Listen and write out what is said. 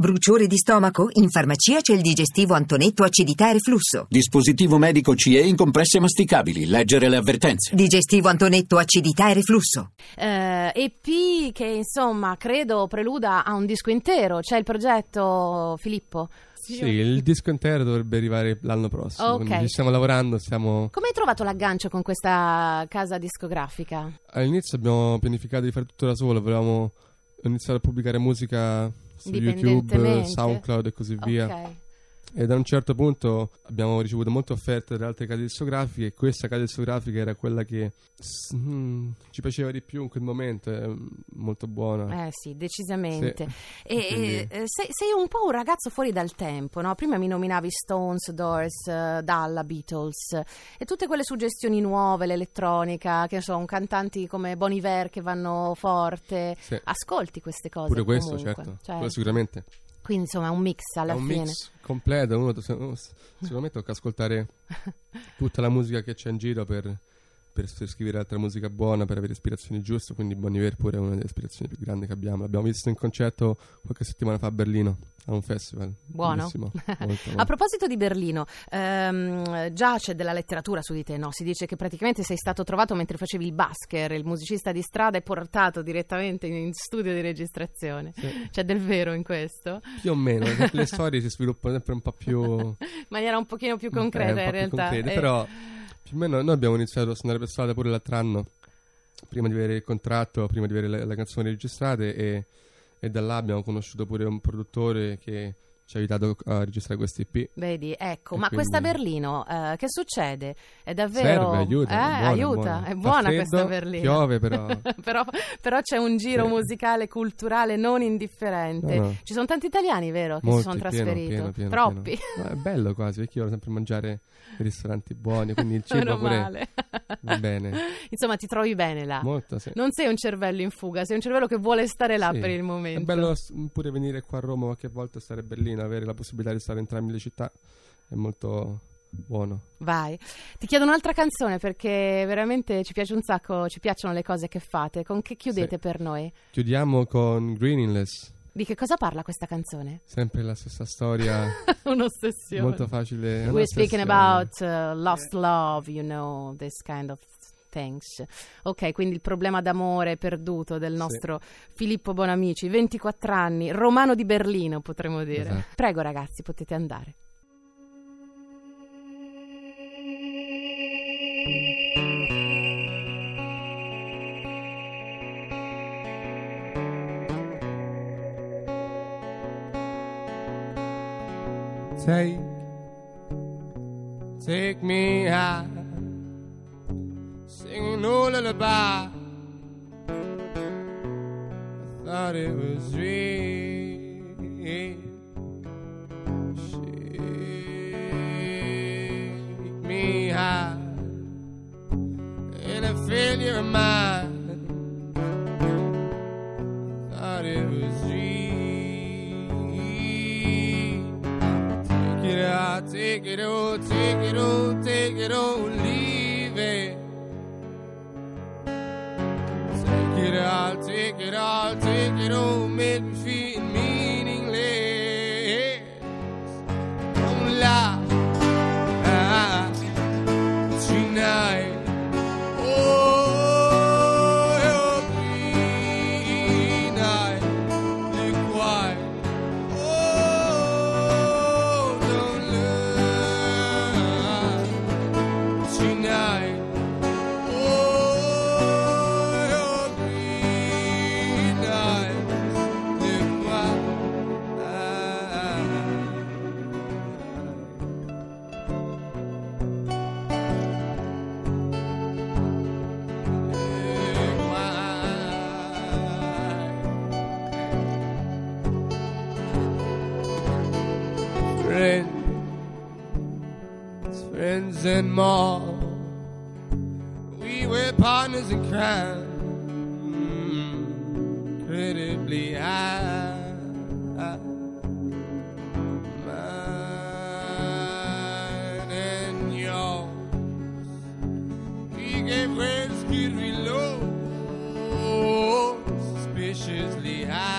Bruciore di stomaco? In farmacia c'è il digestivo Antonetto acidità e reflusso. Dispositivo medico CE in compresse masticabili. Leggere le avvertenze. Digestivo Antonetto acidità e reflusso. Eh, EP che insomma credo preluda a un disco intero. C'è il progetto Filippo? Sì, il disco intero dovrebbe arrivare l'anno prossimo. Ok. quindi ci stiamo lavorando, stiamo... Come hai trovato l'aggancio con questa casa discografica? All'inizio abbiamo pianificato di fare tutto da solo, volevamo iniziare a pubblicare musica su YouTube? SoundCloud e così via. E da un certo punto abbiamo ricevuto molte offerte dalle altre case discografiche e questa casa discografica era quella che mm, ci piaceva di più in quel momento, è molto buona. Eh sì, decisamente. Sì. E, Quindi- eh, sei, sei un po' un ragazzo fuori dal tempo, no? Prima mi nominavi Stones, Doors, eh, Dalla, Beatles e tutte quelle suggestioni nuove, l'elettronica, che ne so, un cantanti come Bon Iver che vanno forte. Sì. Ascolti queste cose Pure questo, certo, quello sicuramente. Quindi insomma è un mix alla è un fine. mix completo, uno, uno- sicuramente tocca ascoltare tutta la musica che c'è in giro per, per scrivere altra musica buona, per avere ispirazioni giuste, quindi Bon Iver pure è una delle ispirazioni più grandi che abbiamo. L'abbiamo visto in concerto qualche settimana fa a Berlino, a un festival. Buono. Molto, molto. A proposito di Berlino, ehm, già c'è della letteratura su di te, no? Si dice che praticamente sei stato trovato mentre facevi il basker, il musicista di strada, e portato direttamente in studio di registrazione. Sì. C'è del vero in questo? Più o meno, le storie si sviluppano sempre un po' più... In maniera un pochino più concreta eh, po' in realtà. concrete, Eh, però più o meno noi abbiamo iniziato a suonare per strada pure l'altro anno, prima di avere il contratto, prima di avere le, le canzoni registrate e, e da là abbiamo conosciuto pure un produttore che ci ha aiutato a registrare questi EP. Vedi, ecco, E ma quindi- questa Berlino, eh, che succede? È davvero... Serve, aiuta, Eh, è buona, aiuta, buona. è buona freddo, questa Berlino. piove, però. però, però c'è un giro Sì. musicale, culturale non indifferente. No, no. Ci sono tanti italiani, vero, che Molti, si sono trasferiti? pieno, pieno, Troppi. pieno. Ma è bello quasi, perché io voglio sempre mangiare in ristoranti buoni, quindi il cibo pure va bene. Insomma, ti trovi bene là. Molto, sì. Non sei un cervello in fuga, sei un cervello che vuole stare là Sì. per il momento. È bello pure venire qua a Roma qualche volta, stare a Berlino, avere la possibilità di stare in entrambe le città. È molto buono. Vai. Ti chiedo un'altra canzone perché veramente ci piace un sacco, ci piacciono le cose che fate. Con che chiudete Sì. per noi? Chiudiamo con Greeningless, Di che cosa parla questa canzone? sempre la stessa storia, Un'ossessione. molto facile. We're speaking about uh, lost love, you know, this kind of things. Ok, quindi il problema d'amore perduto del Sì. nostro Filippo Bonamici, 24 anni, romano di Berlino, potremmo dire. Esatto. Prego ragazzi, potete andare. Take, take me high, singing no lullaby. I thought it was real. Shake me high, and a failure of mine. Thought it was real. Take take it all, take it all, take it all, take it all, take it all, make me feel Friends, and more. We were partners in crime, mm, incredibly high. Mine and yours. We gave rescue low, suspiciously high.